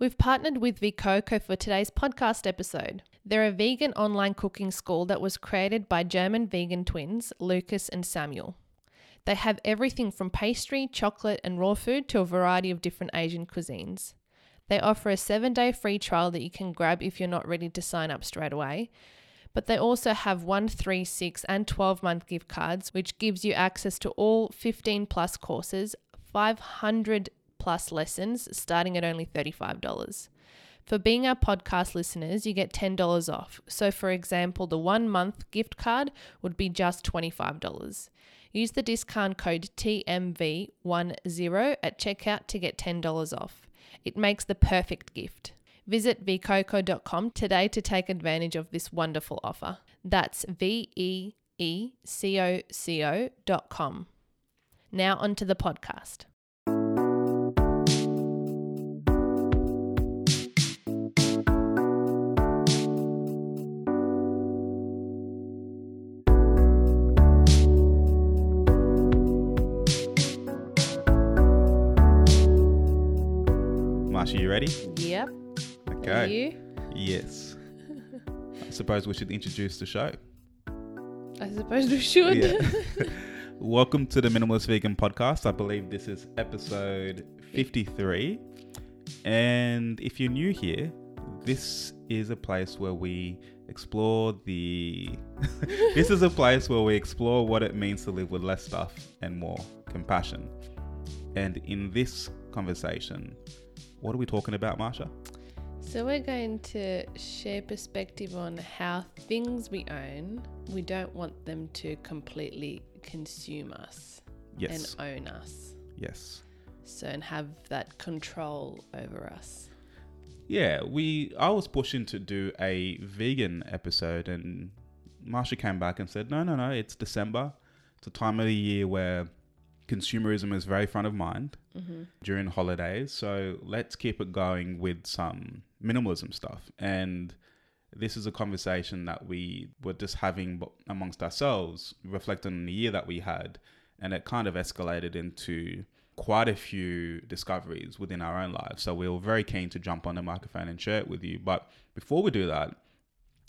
We've partnered with Veecoco for today's podcast episode. They're a vegan online cooking school that was created by German vegan twins, Lucas and Samuel. They have everything from pastry, chocolate, and raw food to a variety of different Asian cuisines. They offer a seven day free trial that you can grab if you're not ready to sign up straight away. But they also have 1, 3, 6, and 12 month gift cards, which gives you access to all 15 plus courses, 500 plus lessons starting at only $35. For being our podcast listeners, you get $10 off. So, for example, the one month gift card would be just $25. Use the discount code TMV10 at checkout to get $10 off. It makes the perfect gift. Visit veecoco.com today to take advantage of this wonderful offer. That's V E E C O C O.com. Now, onto the podcast. Marsha, you ready? Yep. Okay. Are you? Yes. I suppose we should introduce the show. I suppose we should. Yeah. Welcome to the Minimalist Vegan Podcast. I believe this is episode 53. And if you're new here, this is a place where we explore the. this is a place where we explore what it means to live with less stuff and more compassion. And in this conversation, what are we talking about, Marsha? So, we're going to share perspective on how things we own, we don't want them to completely consume us Yes. and own us. Yes. So, and have that control over us. Yeah, we. I was pushing to do a vegan episode, and Marsha came back and said, "No, no, no. It's December. It's a time of the year where consumerism is very front of mind mm-hmm. during holidays. So let's keep it going with some minimalism stuff." And this is a conversation that we were just having amongst ourselves, reflecting on the year that we had, and it kind of escalated into quite a few discoveries within our own lives. So we were very keen to jump on the microphone and share it with you. But before we do that,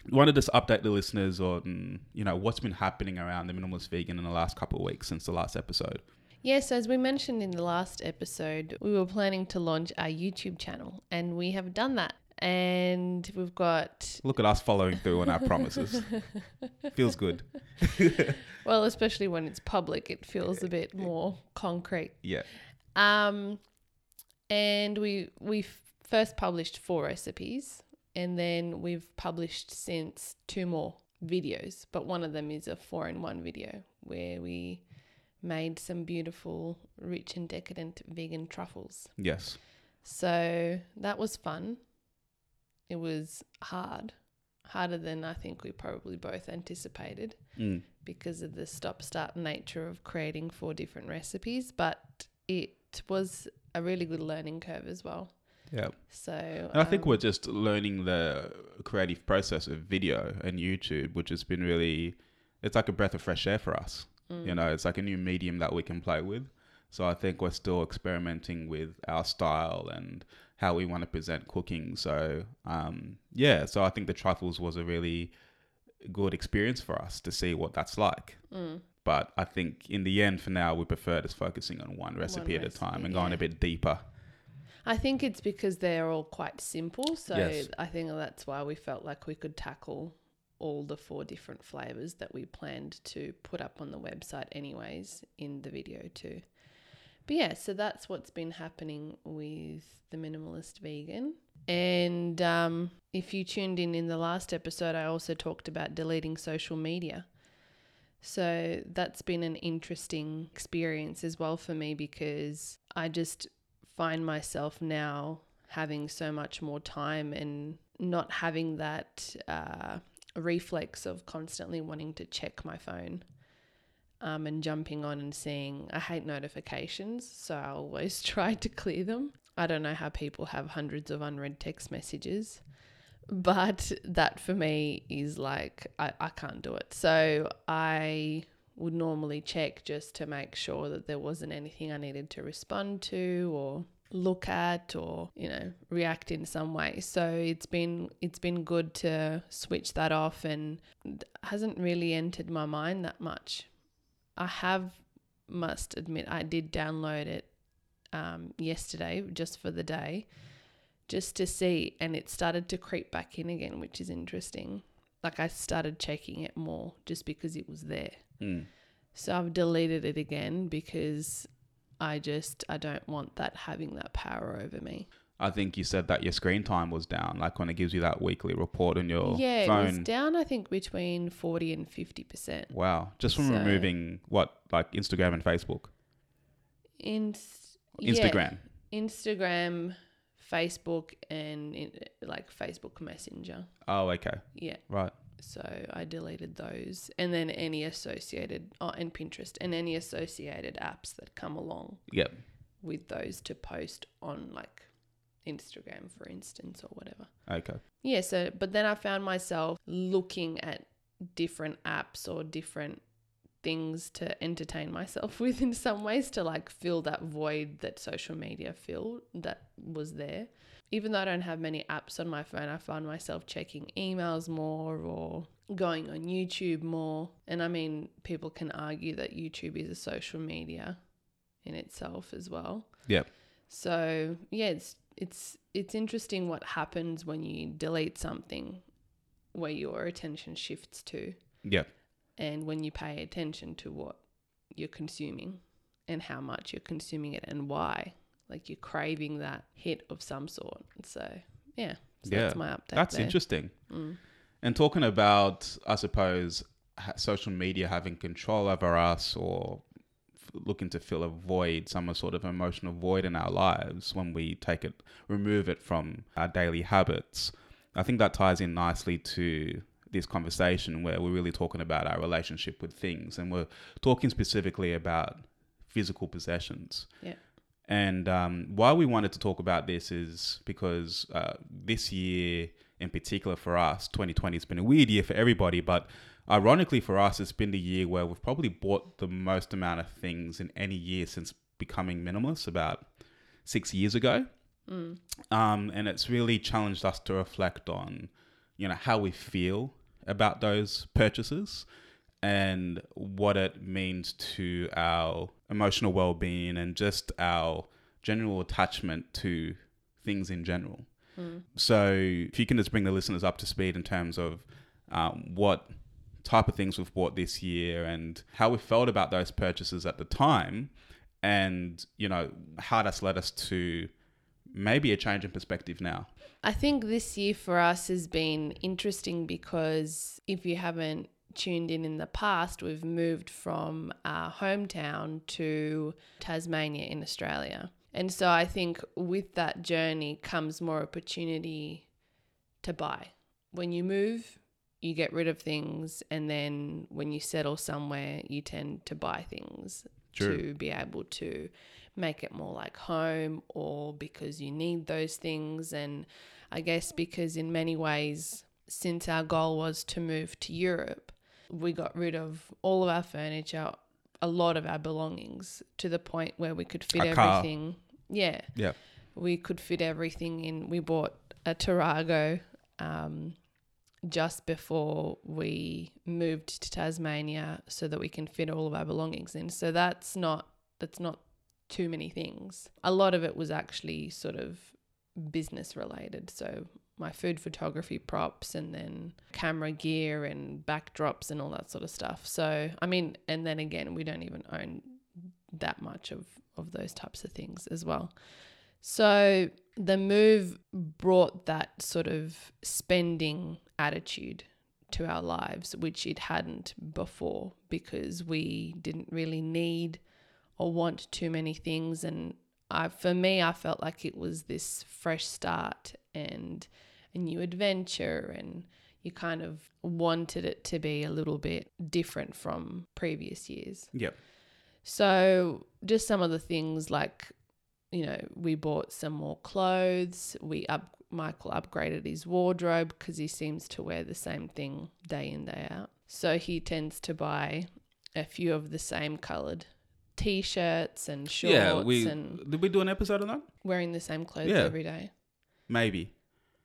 we want to just update the listeners on you know what's been happening around the minimalist vegan in the last couple of weeks since the last episode. Yes, as we mentioned in the last episode, we were planning to launch our YouTube channel, and we have done that. And we've got, Look at us following through on our promises. Feels good. well, especially when it's public, it feels a bit more concrete. Yeah. Um, and we we first published four recipes, and then we've published since two more videos. But one of them is a four-in-one video where we made some beautiful, rich and decadent vegan truffles. Yes. So that was fun. It was hard, harder than I think we probably both anticipated Mm. because of the stop start nature of creating four different recipes, but it was a really good learning curve as well. Yeah. So And I think um, we're just learning the creative process of video and YouTube, which has been really, it's like a breath of fresh air for us. Mm, You know, it's like a new medium that we can play with. So I think we're still experimenting with our style and how we want to present cooking. So um, yeah, so I think the truffles was a really good experience for us to see what that's like. mm, But I think in the end, for now, we prefer just focusing on one recipe at a time and going a bit deeper. I think it's because they're all quite simple. So Yes. I think that's why we felt like we could tackle all the four different flavors that we planned to put up on the website, anyways, in the video too. But yeah, so that's what's been happening with the minimalist vegan. And um, if you tuned in in the last episode, I also talked about deleting social media. So that's been an interesting experience as well for me because I just find myself now having so much more time and not having that uh, reflex of constantly wanting to check my phone um, and jumping on and seeing. I hate notifications, so I always try to clear them. I don't know how people have hundreds of unread text messages, but that for me is like, I, I can't do it. So I would normally check just to make sure that there wasn't anything I needed to respond to or look at or you know react in some way. So it's been it's been good to switch that off and hasn't really entered my mind that much. I have must admit i did download it um, yesterday just for the day just to see and it started to creep back in again which is interesting. Like i started checking it more just because it was there. Mm. so I've deleted it again because I just I don't want that having that power over me. I think you said that your screen time was down, like when it gives you that weekly report on your yeah, phone. it was down I think between 40 and 50%. Wow, just from So- removing what like Instagram and Facebook, In Instagram. Instagram, Facebook and in, like Facebook Messenger. Oh, okay, Yeah. right. So I deleted those and then any associated oh, and Pinterest and any associated apps that come along Yep. with those to post on like Instagram for instance or whatever. Okay. Yeah, so but then I found myself looking at different apps or different things to entertain myself with in some ways to like fill that void that social media filled that was there. Even though I don't have many apps on my phone, I find myself checking emails more or going on YouTube more. And I mean, people can argue that YouTube is a social media in itself as well. Yep. So yeah, it's it's it's interesting what happens when you delete something where your attention shifts to Yep. and when you pay attention to what you're consuming and how much you're consuming it and why. Like you're craving that hit of some sort. So yeah. So Yeah, that's my update. That's there. interesting. Mm. And talking about, I suppose, ha- social media having control over us or f- looking to fill a void, some sort of emotional void in our lives when we take it, remove it from our daily habits. I think that ties in nicely to this conversation where we're really talking about our relationship with things and we're talking specifically about physical possessions. Yeah. And um, why we wanted to talk about this is because uh, this year, in particular for us, 2020 has been a weird year for everybody, but ironically for us, it's been the year where we've probably bought the most amount of things in any year since becoming minimalist about six years ago. Mm. Um, and it's really challenged us to reflect on, you know, how we feel about those purchases and what it means to our emotional well-being and just our general attachment to things in general. Mm. So, if you can just bring the listeners up to speed in terms of um, what type of things we've bought this year and how we felt about those purchases at the time, and you know how that's led us to maybe a change in perspective now. I think this year for us has been interesting because if you haven't tuned in in the past, we've moved from our hometown to Tasmania in Australia. And so I think with that journey comes more opportunity to buy. When you move, you get rid of things, and then when you settle somewhere, you tend to buy things True. to be able to make it more like home or because you need those things. And I guess because in many ways, since our goal was to move to Europe, we got rid of all of our furniture, a lot of our belongings to the point where we could fit A car. everything. Yeah. Yeah. We could fit everything in. We bought a Tarago um, just before we moved to Tasmania so that we can fit all of our belongings in. So that's not that's not too many things. A lot of it was actually sort of business related. So my food photography props and then camera gear and backdrops and all that sort of stuff. So I mean, and then again, we don't even own that much of of those types of things as well. So the move brought that sort of spending attitude to our lives, which it hadn't before because we didn't really need or want too many things. And I, for me, I felt like it was this fresh start and a new adventure, and you kind of wanted it to be a little bit different from previous years. Yep. So, just some of the things like, you know, we bought some more clothes. We up Michael upgraded his wardrobe because he seems to wear the same thing day in day out. So he tends to buy a few of the same colored t-shirts and shorts yeah, we and did we do an episode on that? wearing the same clothes Yeah. every day. Maybe.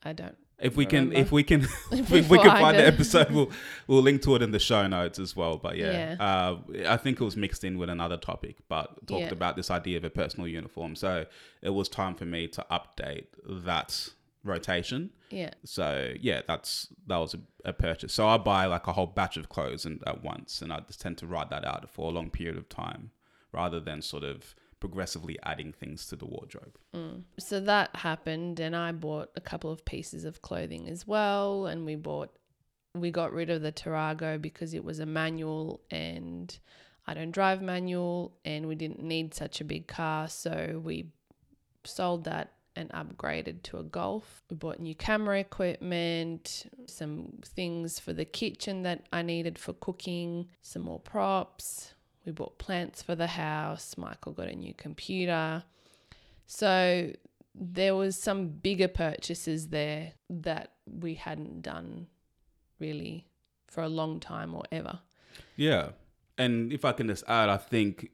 I don't. If we can, if we can, If we we, can find the episode, we'll we'll link to it in the show notes as well. But yeah, Uh, I think it was mixed in with another topic, but talked Yeah. about this idea of a personal uniform. So it was time for me to update that rotation. Yeah. So yeah, that's that was a, a purchase. So I buy like a whole batch of clothes and at once, and I just tend to write that out for a long period of time, rather than sort of progressively adding things to the wardrobe. Mm. So that happened, and I bought a couple of pieces of clothing as well. And we bought, we got rid of the Tarago because it was a manual, and I don't drive manual, and we didn't need such a big car. So we sold that and upgraded to a Golf. We bought new camera equipment, some things for the kitchen that I needed for cooking, some more props. We bought plants for the house. Michael got a new computer. So there was some bigger purchases there that we hadn't done really for a long time or ever. Yeah. And if I can just add, I think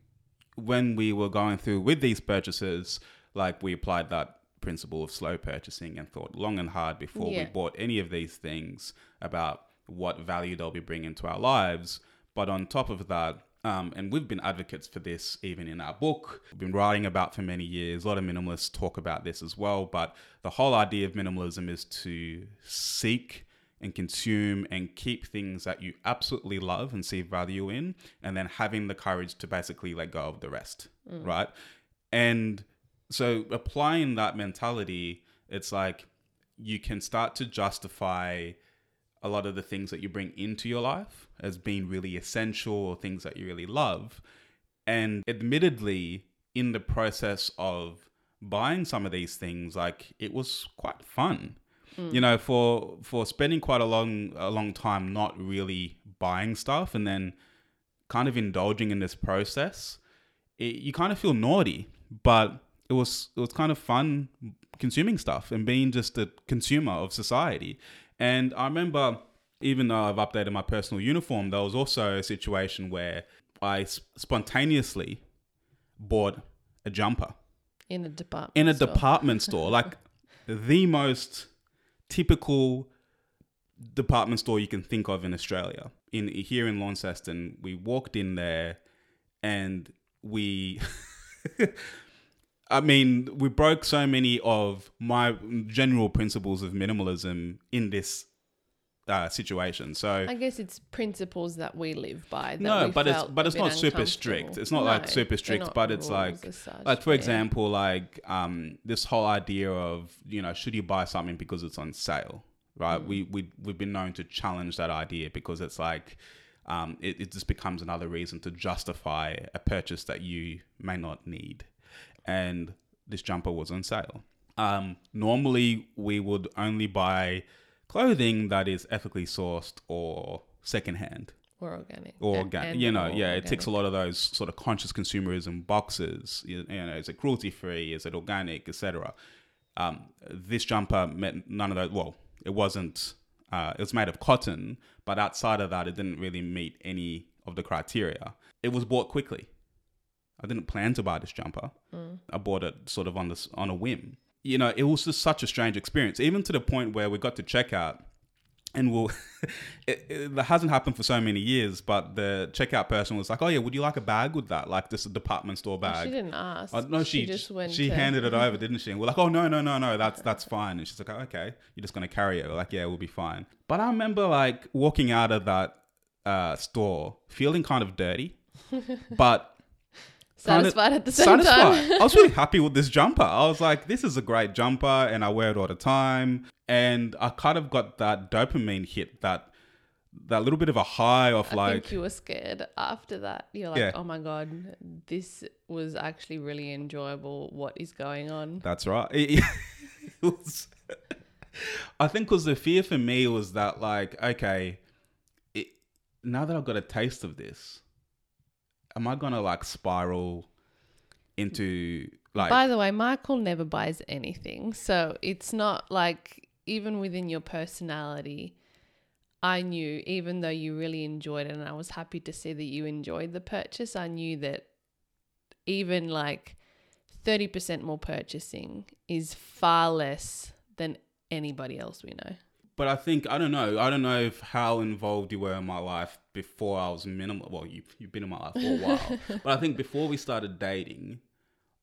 when we were going through with these purchases, like we applied that principle of slow purchasing and thought long and hard before we bought any of these things about what value they'll be bringing to our lives. But on top of that, um, and we've been advocates for this even in our book, we've been writing about for many years. A lot of minimalists talk about this as well. But the whole idea of minimalism is to seek and consume and keep things that you absolutely love and see value in, and then having the courage to basically let go of the rest, right? And so applying that mentality, it's like you can start to justify a lot of the things that you bring into your life as being really essential or things that you really love. And admittedly, in the process of buying some of these things, like it was quite fun. Mm. You know, for for spending quite a long a long time not really buying stuff and then kind of indulging in this process, it, you kind of feel naughty, but it was it was kind of fun consuming stuff and being just a consumer of society. And I remember, even though I've updated my personal uniform, there was also a situation where I spontaneously bought a jumper In a department in a store. department store, like the most typical department store you can think of in Australia. In here in Launceston, we walked in there and we I mean, we broke so many of my general principles of minimalism in this uh, situation. So I guess it's principles that we live by. That no, but it's but it's not super strict. It's not No, like super strict, but it's like such, like for yeah. example, like um this whole idea of you know should you buy something because it's on sale, Mm. right? We we we've been known to challenge that idea because it's like. Um, it, it just becomes another reason to justify a purchase that you may not need. And this jumper was on sale. Um, normally, we would only buy clothing that is ethically sourced or secondhand or organic. or organic. You know, yeah, it ticks a lot of those sort of conscious consumerism boxes. You, you know, is it cruelty free? Is it organic, etc. Um, this jumper met none of those. Well, it wasn't. Uh, it was made of cotton, but outside of that, it didn't really meet any of the criteria. It was bought quickly. I didn't plan to buy this jumper. I bought it sort of on this on a whim. You know, it was just such a strange experience, even to the point where we got to checkout, and we'll. it, it, that hasn't happened for so many years, but the checkout person was like, "Oh yeah, would you like a bag with that? Like this department store bag?" she didn't ask. Uh, no, she just went. she to- handed it over, didn't she? And we're like, oh no, no, no, no, that's that's fine. And she's like, oh, okay, you're just gonna carry it. We're like, yeah, we'll be fine. But I remember like walking out of that uh, store feeling kind of dirty, but satisfied at the same time. I was really happy with this jumper. I was like, this is a great jumper, and I wear it all the time. And I kind of got that dopamine hit, that that little bit of a high of I like, think you were scared after that. You're like, Yeah. oh my god, this was actually really enjoyable. What is going on? That's right. It, it was. I think because the fear for me was that like, okay, it, now that I've got a taste of this, am I gonna like spiral into like? By the way, Michael never buys anything, so it's not like even within your personality. I knew, even though you really enjoyed it, and I was happy to see that you enjoyed the purchase, I knew that even like 30% more purchasing is far less than anybody else we know. But I think I don't know. I don't know if how involved you were in my life before I was minimal. Well, you you've been in my life for a while, but I think before we started dating,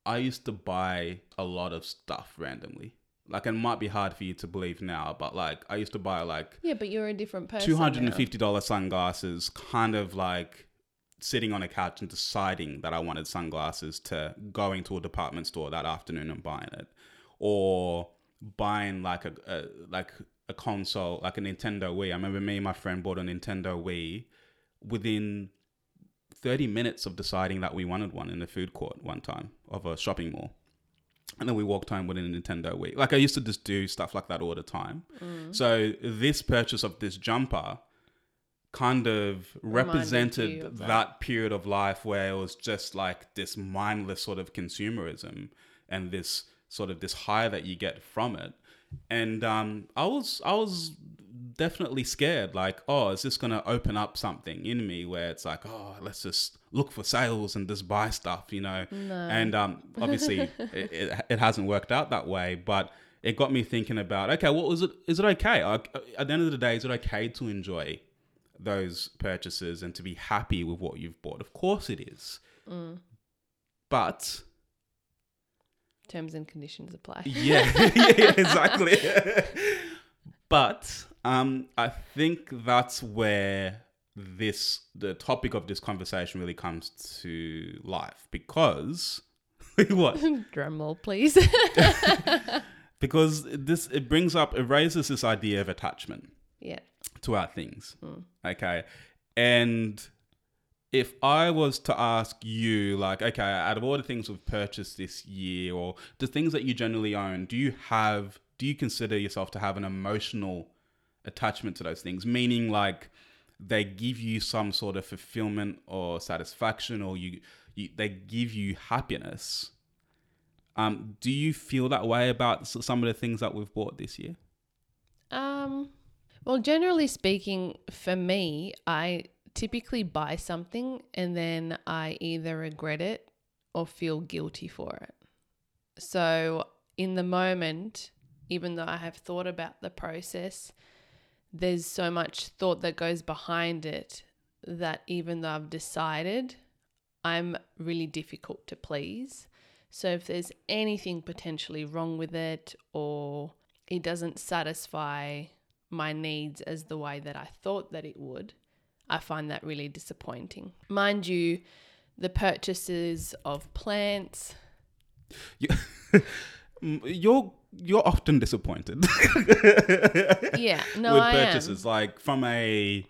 I used to buy a lot of stuff randomly. Like it might be hard for you to believe now, but like I used to buy like Yeah, but you're a different person. two hundred and fifty dollar sunglasses, kind of like sitting on a couch and deciding that I wanted sunglasses to going to a department store that afternoon and buying it, or buying like a, a like a console like a Nintendo Wii. I remember me and my friend bought a Nintendo Wii within 30 minutes of deciding that we wanted one in the food court one time of a shopping mall. And then we walked home with a Nintendo Wii. Like I used to just do stuff like that all the time. Mm. So this purchase of this jumper kind of Reminded represented of that. that. period of life where it was just like this mindless sort of consumerism and this sort of this high that you get from it. And um, I was I was definitely scared like oh is this going to open up something in me where it's like oh let's just look for sales and just buy stuff you know? And um, obviously it, it, it hasn't worked out that way but it got me thinking about okay what was it is it okay? Like, at the end of the day is it okay to enjoy those purchases and to be happy with what you've bought? Of course it is. Mm. but Terms and conditions apply. yeah, yeah, exactly. but um, I think that's where this the topic of this conversation really comes to life because what? Drum roll, please. Because this it brings up it raises this idea of attachment yeah. to our things. Okay. And if I was to ask you, like, okay, out of all the things we've purchased this year or the things that you generally own, do you have, do you consider yourself to have an emotional attachment to those things? Meaning, like, they give you some sort of fulfillment or satisfaction or you, you they give you happiness. Um, do you feel that way about some of the things that we've bought this year? Um, well, generally speaking, for me, I typically buy something and then I either regret it or feel guilty for it. So, in the moment, even though I have thought about the process, there's so much thought that goes behind it that even though I've decided, I'm really difficult to please. So if there's anything potentially wrong with it or it doesn't satisfy my needs as the way that I thought that it would, I find that really disappointing. Mind you, the purchases of plants, You- Mm, you're you're often disappointed yeah, no, with I purchases. Like from a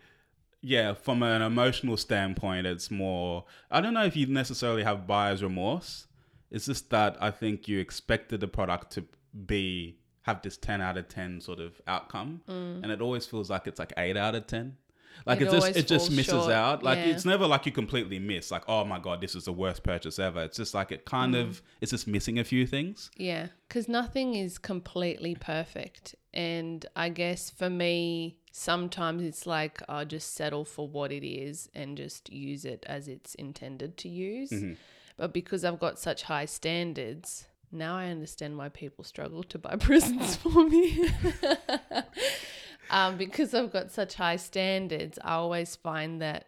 yeah, from an emotional standpoint, it's more. I don't know if you necessarily have buyer's remorse. It's just that I think you expected the product to be have this ten out of ten sort of outcome, and it always feels like it's like eight out of ten. Like. It it, just it just misses short, out. Like yeah. it's never like you completely miss. Like oh my god, this is the worst purchase ever. It's just like it kind Mm. of it's just missing a few things. Yeah, because nothing is completely perfect. And I guess for me, sometimes it's like I'll just settle for what it is and just use it as it's intended to use. But because I've got such high standards, now I understand why people struggle to buy presents for me. um, because I've got such high standards, I always find that,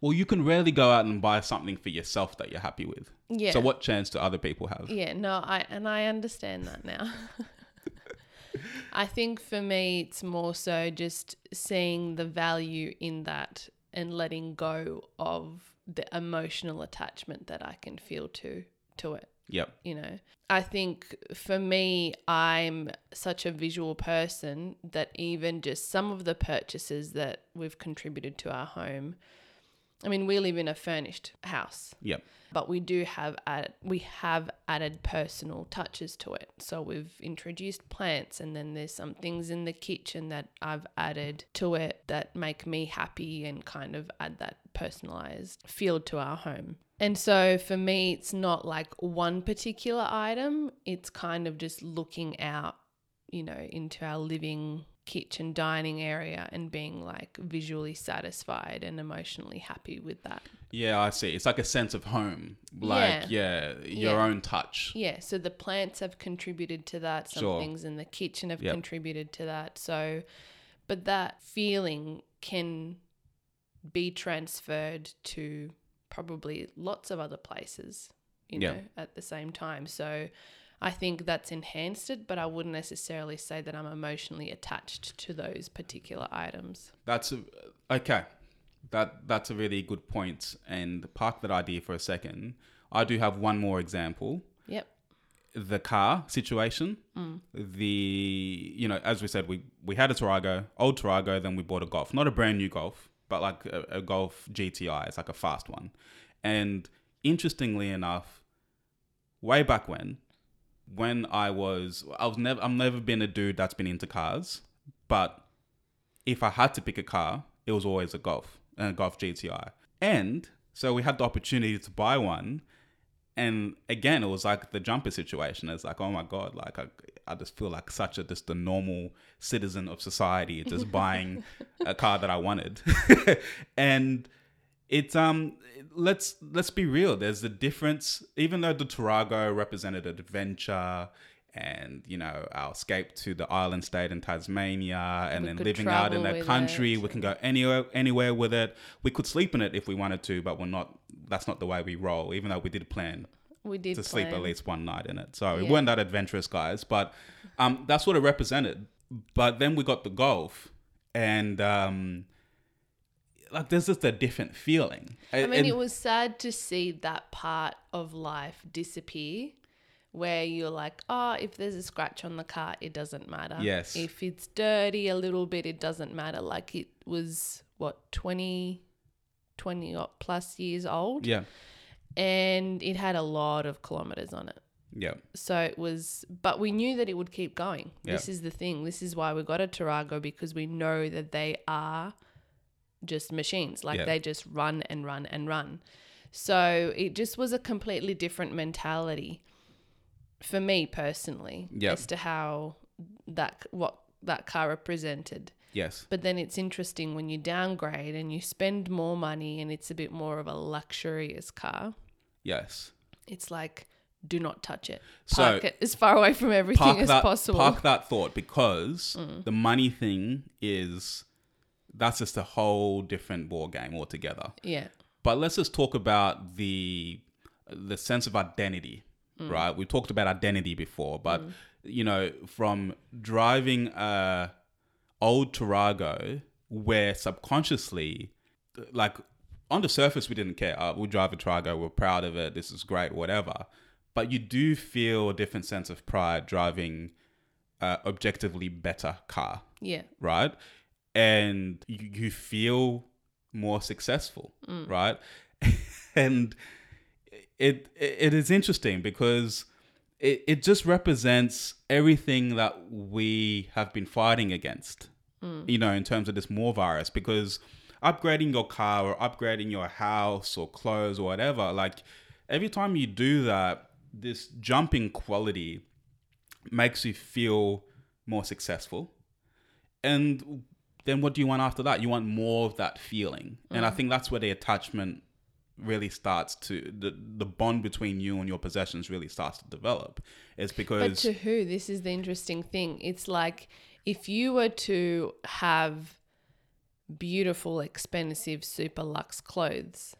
Well, you can rarely go out and buy something for yourself that you're happy with. yeah. So what chance do other people have? Yeah, no, I and I understand that now. I think for me it's more so just seeing the value in that and letting go of the emotional attachment that I can feel to to it Yep. you know i think for me i'm such a visual person that even just some of the purchases that we've contributed to our home i mean we live in a furnished house Yep. but we do have added, we have added personal touches to it. So we've introduced plants, and then there's some things in the kitchen that I've added to it that make me happy and kind of add that personalized feel to our home. And so for me, it's not like one particular item. It's kind of just looking out, you know, into our living kitchen dining area and being like visually satisfied and emotionally happy with that. Yeah, I see. It's like a sense of home, like yeah, your Yeah. own touch. Yeah, so the plants have contributed to that. Some Sure. things in the kitchen have Yep. contributed to that. So, but that feeling can be transferred to probably lots of other places, you Yeah. know, at the same time. So, I think that's enhanced it, but I wouldn't necessarily say that I'm emotionally attached to those particular items. That's a, okay. That that's a really good point. And park that idea for a second. I do have one more example. Yep. The car situation. Mm. The you know, as we said, we we had a Tarago, old Tarago, then we bought a Golf, not a brand new Golf, but like a, a Golf GTI. It's like a fast one. And interestingly enough, way back when, when I was, I was never, I've never been a dude that's been into cars, but if I had to pick a car, it was always a Golf, and a Golf GTI. And so we had the opportunity to buy one. And again, it was like the jumper situation. It's like, oh my God, like I, I just feel like such a just a normal citizen of society just buying a car that I wanted. and it's um let's let's be real. There's a difference. Even though the Tarago represented adventure and you know our escape to the island state in Tasmania and We then living out in the country it. we can go anywhere anywhere with it. We could sleep in it if we wanted to but we're not that's not the way we roll even though we did plan We did to sleep at least one night in it. So we weren't that adventurous guys, but um, that's what it represented. But then we got the golf, and um, like there's just a different feeling. I mean, it was sad to see that part of life disappear where you're like, oh, if there's a scratch on the car, it doesn't matter. Yes. If it's dirty a little bit, it doesn't matter. Like it was, what, 20, 20 plus years old? yeah, And it had a lot of kilometers on it. yeah, So it was, but we knew that it would keep going. Yeah. This is the thing. This is why we got a Tarago because we know that they are just machines. Like Yeah. they just run and run and run. So it just was a completely different mentality for me personally Yeah. as to how that what that car represented. Yes, But then it's interesting when you downgrade and you spend more money and it's a bit more of a luxurious car yes. it's like do not touch it So- it as far away from everything as that, possible park that thought because Mm. the money thing is that's just a whole different ball game altogether. yeah But let's just talk about the the sense of identity, Mm. right? We talked about identity before, but you know, from driving a old Tarago, where subconsciously, like on the surface, we didn't care. Uh, we drive a Tarago, we're proud of it. This is great, whatever. But you do feel a different sense of pride driving a objectively better car yeah right? And you, you feel more successful, right? and it it is interesting because it, it just represents everything that we have been fighting against, hmm. you know, in terms of this more virus. Because upgrading your car or upgrading your house or clothes or whatever, like every time you do that, this jumping quality makes you feel more successful. And then what do you want after that? You want more of that feeling. And i hmm. think that's where the attachment really starts to the, the bond between you and your possessions really starts to develop. Is but because to who? This is the interesting thing. It's like if you were to have beautiful expensive super luxe clothes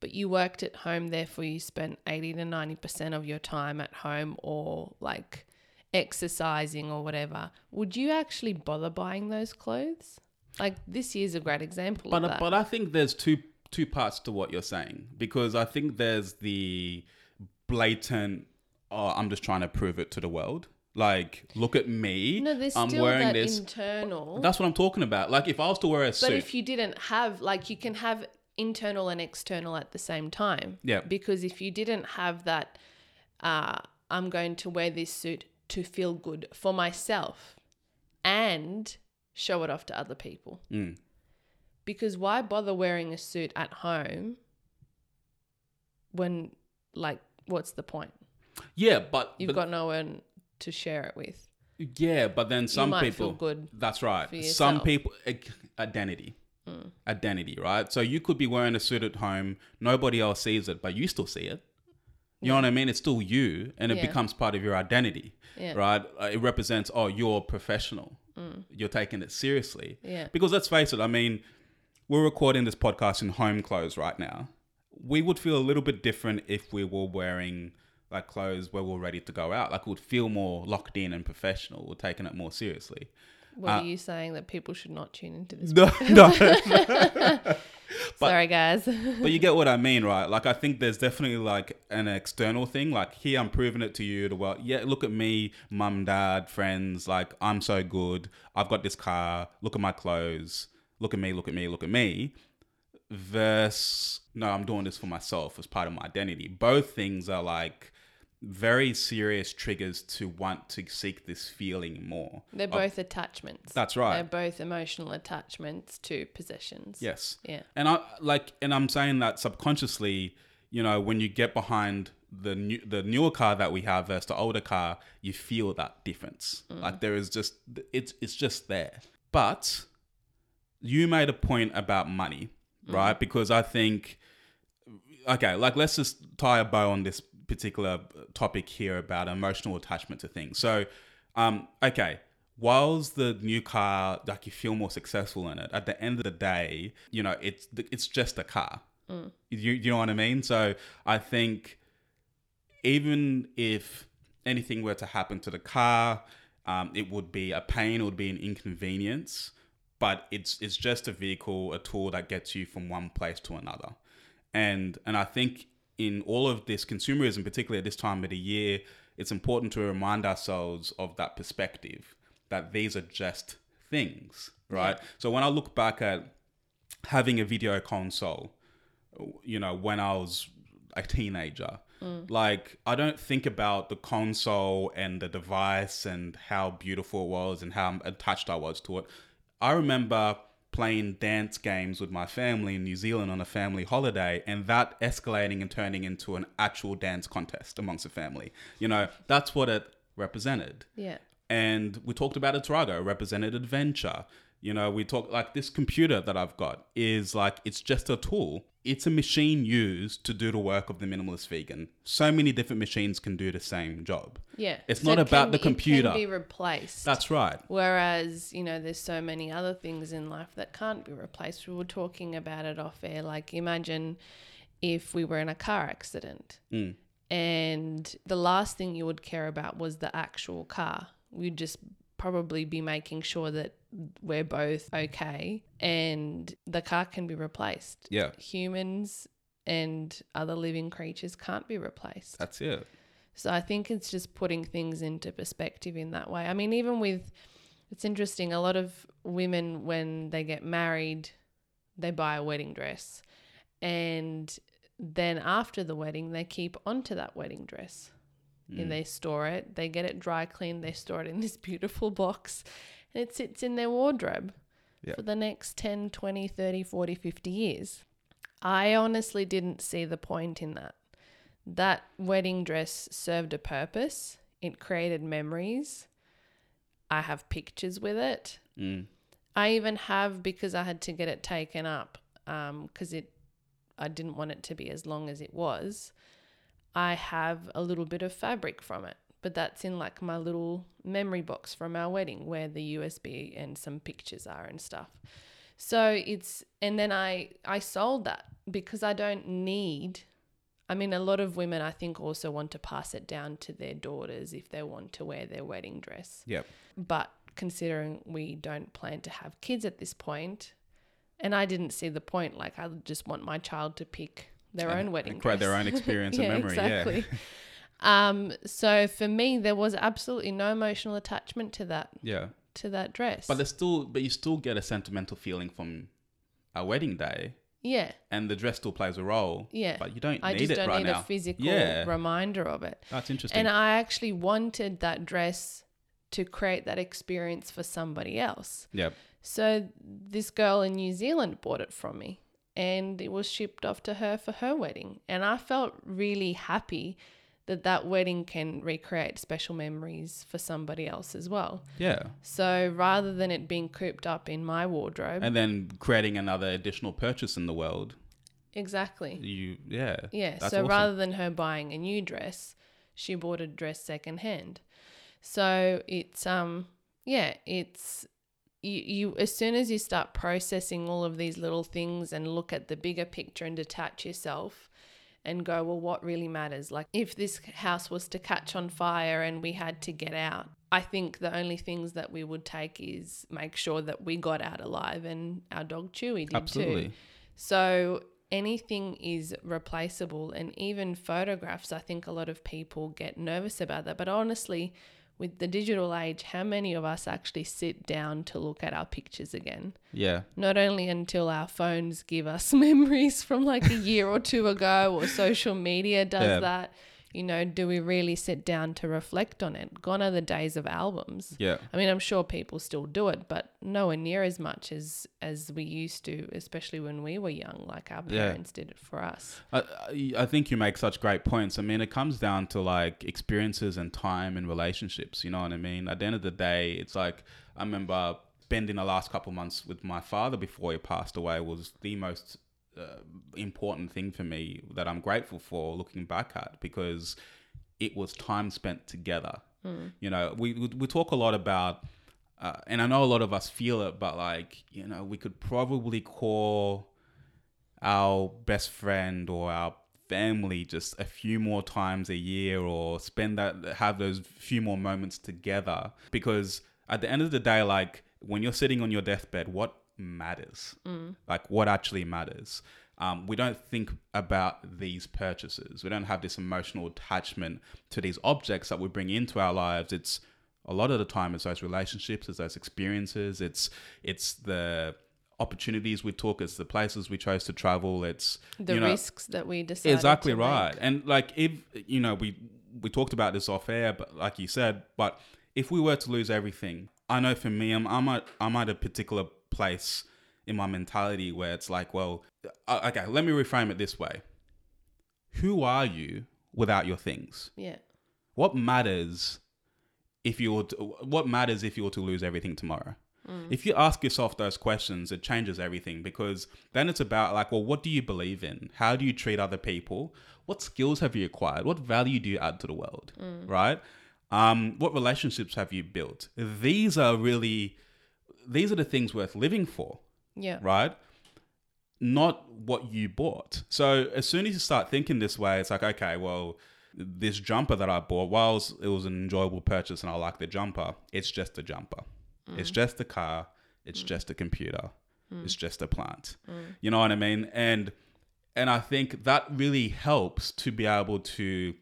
but you worked at home therefore you spent 80 to 90% of your time at home or like exercising or whatever would you actually bother buying those clothes? Like this year's a great example but of that. but i think there's two two parts to what you're saying because i think there's the blatant oh i'm just trying to prove it to the world like look at me no there's i'm still wearing that this internal that's what i'm talking about like if i was to wear a suit But suit if you didn't have, like, you can have internal and external at the same time. Yeah. Because if you didn't have that, uh, I'm going to wear this suit to feel good for myself and show it off to other people. Mm. Because why bother wearing a suit at home when, like, what's the point? yeah but You've but got no one to share it with. Yeah, but then some people. feel good That's right. Some people identity, identity, right? So you could be wearing a suit at home, nobody else sees it, but you still see it. You know what I mean? It's still you, and it Yeah. becomes part of your identity, Yeah. right? Uh, It represents, oh, you're professional. You're taking it seriously. Yeah. Because let's face it, I mean, we're recording this podcast in home clothes right now. We would feel a little bit different if we were wearing like clothes where we're ready to go out. Like, it would feel more locked in and professional. We're taking it more seriously. What are uh, you saying that people should not tune into this? No, no. Sorry, guys. but you get what I mean, right? Like, I think there's definitely like an external thing. Like, here I'm proving it to you. To well, yeah, look at me, mum, dad, friends. Like, I'm so good. I've got this car. Look at my clothes. Look at me. Look at me. Look at me. Versus, no, I'm doing this for myself as part of my identity. Both things are like very serious triggers to want to seek this feeling more. They're both attachments. That's right. They're both emotional attachments to possessions. Yes. Yeah. And I like, and I'm saying that subconsciously, you know, when you get behind the new, the newer car that we have versus the older car, you feel that difference. Mm. Like there is just, it's it's just there. But you made a point about money, right? Because I think, okay, like let's just tie a bow on this particular topic here about emotional attachment to things. So, um, okay, whilst the new car, like you feel more successful in it, at the end of the day, you know, it's it's just a car. You you know what I mean? So I think even if anything were to happen to the car, um, it would be a pain, it would be an inconvenience, but it's it's just a vehicle, a tool that gets you from one place to another. And and I think in all of this consumerism, particularly at this time of the year, it's important to remind ourselves of that perspective that these are just things, right? So when I look back at having a video console, you know, when I was a teenager. Mm. Like, I don't think about the console and the device and how beautiful it was and how attached I was to it. I remember playing dance games with my family in New Zealand on a family holiday and that escalating and turning into an actual dance contest amongst the family. You know, that's what it represented Yeah. and we talked about it Tarago represented adventure you know we talk like this computer that i've got is like it's just a tool it's a machine used to do the work of the minimalist vegan so many different machines can do the same job Yeah. It's So not it about the be- It computer. can be replaced. that's right Whereas, you know, there's so many other things in life that can't be replaced. We were talking about it off air. Like, imagine if we were in a car accident Mm. and the last thing you would care about was the actual car. We'd just probably be making sure that we're both okay and the car can be replaced. yeah Humans and other living creatures can't be replaced. that's it So I think it's just putting things into perspective in that way. I mean, even with, it's interesting, a lot of women, when they get married, they buy a wedding dress. And then after the wedding, they keep onto that wedding dress. And they store it, they get it dry cleaned, they store it in this beautiful box, it sits in their wardrobe Yeah. for the next 10, 20, 30, 40, 50 years. I honestly didn't see the point in that that wedding dress served a purpose. It created memories. I have pictures with it. Mm. I even have because I had to get it taken up because it I didn't want it to be as long as it was. I have a little bit of fabric from it, but that's in like my little memory box from our wedding where the USB and some pictures are and stuff. So it's and then I I sold that because I don't need I mean a lot of women I think also want to pass it down to their daughters if they want to wear their wedding dress. Yep. But considering we don't plan to have kids at this point, and I didn't see the point, like I just want my child to pick their And- own wedding and create their own experience and yeah, memory, yeah. Um, so for me, there was absolutely no emotional attachment to that Yeah. to that dress. But there's still, but you still get a sentimental feeling from a wedding day, yeah, and the dress still plays a role. Yeah. But you don't I need just it don't right need now. a physical Yeah. reminder of it. That's interesting. And I actually wanted that dress to create that experience for somebody else. yep. So this girl in New Zealand bought it from me and it was shipped off to her for her wedding. And I felt really happy that that wedding can recreate special memories for somebody else as well. Yeah. So rather than it being cooped up in my wardrobe, And then creating another additional purchase in the world. exactly. You yeah. Yeah. So awesome. rather than her buying a new dress, she bought a dress secondhand. So it's um yeah, it's you, you as soon as you start processing all of these little things and look at the bigger picture and detach yourself and go, well, what really matters? Like if this house was to catch on fire and we had to get out, I think the only things that we would take is make sure that we got out alive and our dog Chewy did too. Absolutely. So anything is replaceable, and even photographs. I think a lot of people get nervous about that. But honestly, with the digital age, how many of us actually sit down to look at our pictures again? Yeah. Not only until our phones give us memories from like a year or two ago, or social media does Yeah. that. You know, do we really sit down to reflect on it? Gone are the days of albums. Yeah. I mean, I'm sure people still do it, but nowhere near as much as as we used to, especially when we were young. Like our Yeah. parents did it for us. I, I I think you make such great points. I mean, it comes down to like experiences and time and relationships. You know what I mean? At the end of the day, it's like I remember spending the last couple months with my father before he passed away was the most uh, important thing for me that I'm grateful for looking back at because it was time spent together. You know, we we we talk a lot about, uh, and I know a lot of us feel it, but like you know, we could probably call our best friend or our family just a few more times a year or spend that have those few more moments together because at the end of the day like when you're sitting on your deathbed what matters like what actually matters um, we don't think about these purchases we don't have this emotional attachment to these objects that we bring into our lives it's a lot of the time it's those relationships it's those experiences it's it's the opportunities we took it's the places we chose to travel it's The you know, risks that we decided. exactly right make. and like if you know we we talked about this off air but like you said but if we were to lose everything i know for me i'm i'm at, I'm at a particular place in my mentality where it's like well uh, okay let me reframe it this way. Who are you without your things? Yeah. what matters if you were to, what matters if you were to lose everything tomorrow? If you ask yourself those questions it changes everything because then it's about like well what do you believe in? How do you treat other people? What skills have you acquired? What value do you add to the world? Right? Um, what relationships have you built? These are really these are the things worth living for Yeah. right? Not what you bought. So as soon as you start thinking this way, it's like, okay, well, this jumper that I bought, whilst it was an enjoyable purchase and I like the jumper, it's just a jumper. Mm. It's just a car. It's mm. just a computer. Mm. It's just a plant. You know what I mean? And and I think that really helps to be able to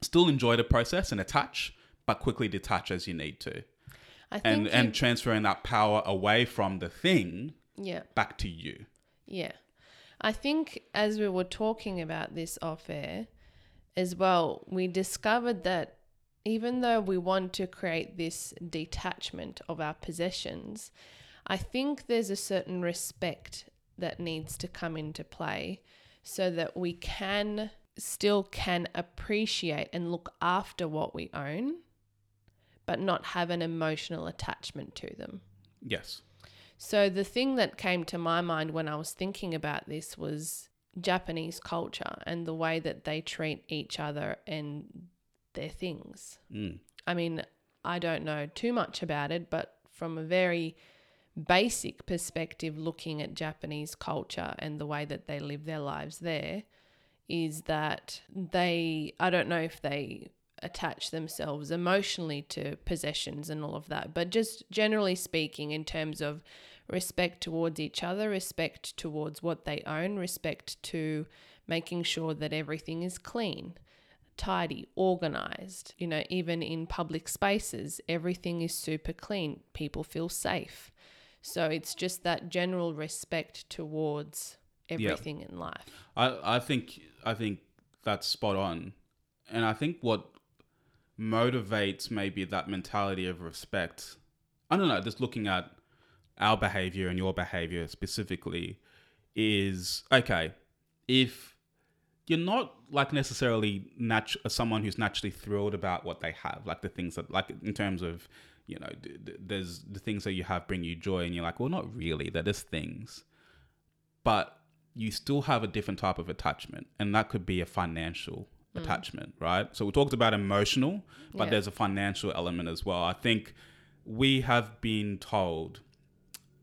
still enjoy the process and attach, but quickly detach as you need to. I think And you- and transferring that power away from the thing yeah. back to you. Yeah. I think as we were talking about this off air as well, we discovered that even though we want to create this detachment of our possessions, I think there's a certain respect that needs to come into play so that we can still can appreciate and look after what we own but not have an emotional attachment to them. Yes. So the thing that came to my mind when I was thinking about this was Japanese culture and the way that they treat each other and their things. Mm. I mean, I don't know too much about it, but from a very basic perspective, looking at Japanese culture and the way that they live their lives there, is that they, I don't know if they attach themselves emotionally to possessions and all of that, but just generally speaking, in terms of respect towards each other, respect towards what they own, respect to making sure that everything is clean tidy, organized. You know, even in public spaces, everything is super clean. People feel safe. So it's just that general respect towards everything in life. I, I think I think that's spot on. And I think what motivates maybe that mentality of respect, I don't know, just looking at our behavior and your behavior specifically, is okay, if you're not like necessarily natu- someone who's naturally thrilled about what they have, like the things that, like in terms of, you know, d- d- there's the things that you have bring you joy, and you're like, well, not really. They're just things, but you still have a different type of attachment, and that could be a financial attachment, right? So we talked about emotional, but Yeah. there's a financial element as well. I think we have been told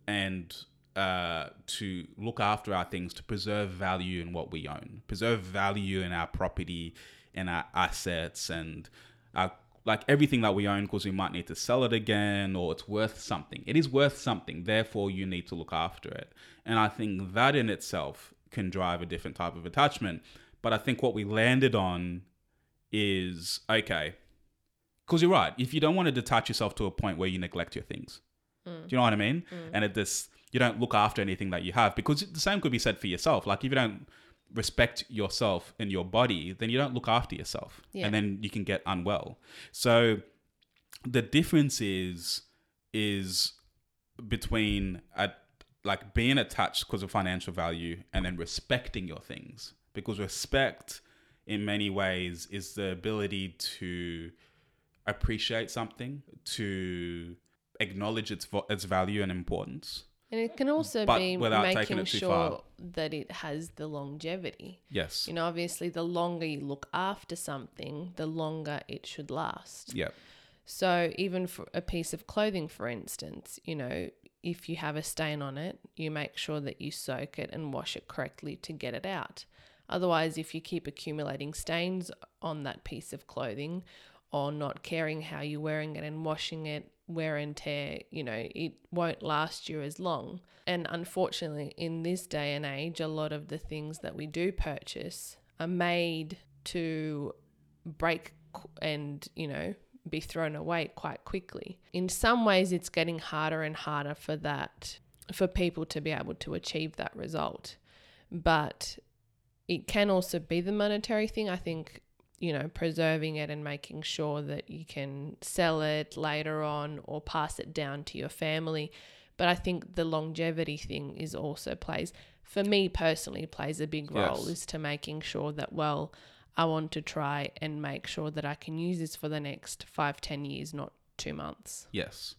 and uh, to look after our things, to preserve value in what we own, preserve value in our property, in our assets, and our, like everything that we own, because we might need to sell it again or it's worth something. It is worth something, therefore, you need to look after it. And I think that in itself can drive a different type of attachment. But I think what we landed on is okay, because you're right. If you don't want to detach yourself to a point where you neglect your things, mm. do you know what I mean? Mm. And it this you don't look after anything that you have because the same could be said for yourself. Like if you don't respect yourself and your body, then you don't look after yourself, Yeah. and then you can get unwell. So the difference is is between a, like being attached because of financial value and then respecting your things because respect in many ways is the ability to appreciate something to acknowledge its vo- its value and importance And it can also But be without taking making it too sure far. that it has the longevity. yes You know, obviously, the longer you look after something, the longer it should last. yeah So, even for a piece of clothing, for instance, you know, if you have a stain on it, you make sure that you soak it and wash it correctly to get it out. Otherwise, if you keep accumulating stains on that piece of clothing or not caring how you're wearing it and washing it, wear and tear, you know, it won't last you as long. And unfortunately, in this day and age, a lot of the things that we do purchase are made to break and, you know, be thrown away quite quickly. In some ways, it's getting harder and harder for that, for people to be able to achieve that result. But it can also be the monetary thing. I think, you know, preserving it and making sure that you can sell it later on or pass it down to your family. But I think the longevity thing is also plays, for me personally, plays a big role Yes. is to making sure that, well, I want to try and make sure that I can use this for the next five, ten years, not two months. Yes,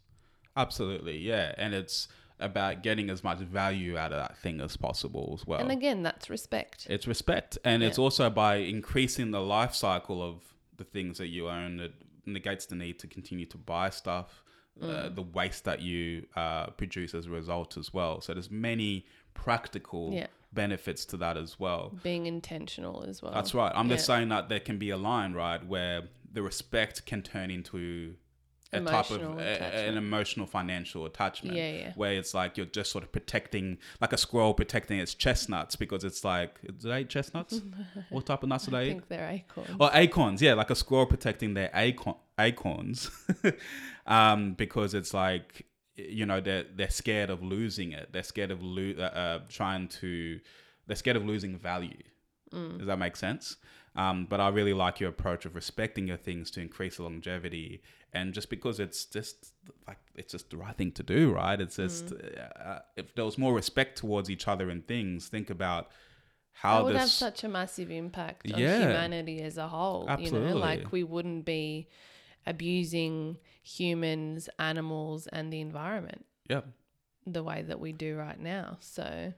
absolutely. Yeah, and it's about getting as much value out of that thing as possible as well. And again, that's respect. it's respect, and it's also by increasing the life cycle of the things that you own. It negates the need to continue to buy stuff, Mm. uh, the waste that you uh, produce as a result as well. So there's many practical Yeah. benefits to that as well. Being intentional as well. That's right. I'm just saying that there can be a line, right, where the respect can turn into a type of a- an emotional financial attachment. Yeah, yeah. Where it's like you're just sort of protecting, like a squirrel protecting its chestnuts because it's like, do they eat chestnuts? what type of nuts do I they eat? think they're acorns. Or acorns, yeah, like a squirrel protecting their acorn, acorns, um, because it's like you know they're they're scared of losing it. They're scared of lo- uh, uh, trying to. They're scared of losing value. Mm. Does that make sense? Um, but I really like your approach of respecting your things to increase the longevity, and just because it's just like it's just the right thing to do, right? It's just Mm. uh, if there was more respect towards each other and things, think about that how would this have such a massive impact on Yeah. humanity as a whole. You know, Absolutely. like we wouldn't be abusing humans, animals, and the environment yeah the way that we do right now. So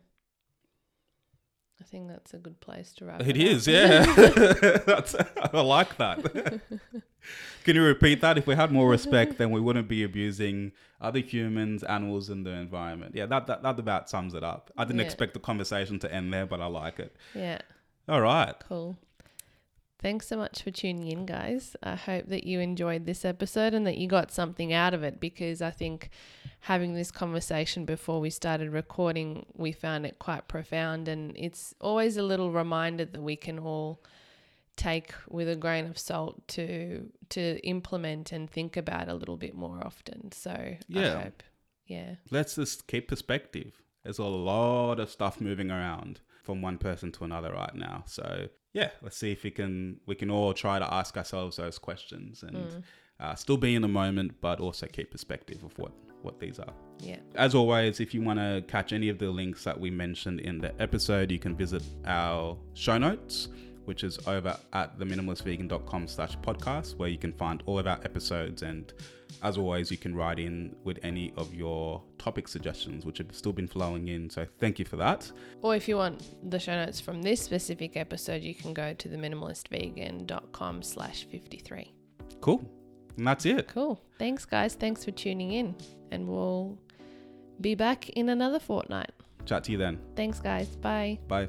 I think that's a good place to wrap It it, is, up. yeah. That's, I like that. Can you repeat that? If we had more respect, then we wouldn't be abusing other humans, animals, and the environment. Yeah, that that, that about sums it up. I didn't Yeah. expect the conversation to end there, but I like it. yeah. All right. Cool. Thanks so much for tuning in, guys. I hope that you enjoyed this episode and that you got something out of it because I think having this conversation before we started recording, we found it quite profound. And it's always a little reminder that we can all take with a grain of salt to to implement and think about a little bit more often. So I Yeah. hope. Yeah. Let's just keep perspective. There's a lot of stuff moving around from one person to another right now. So yeah, let's see if we can we can all try to ask ourselves those questions and uh, still be in the moment, but also keep perspective of what what these are. Yeah. As always, if you want to catch any of the links that we mentioned in the episode, you can visit our show notes, which is over at theminimalistvegan.com slash podcast, where you can find all of our episodes. And as always, you can write in with any of your topic suggestions, which have still been flowing in. So thank you for that. Or if you want the show notes from this specific episode, you can go to theminimalistvegan.com slash 53. Cool. And that's it. Cool. Thanks, guys. Thanks for tuning in. And we'll be back in another fortnight. Chat to you then. Thanks, guys. Bye. Bye.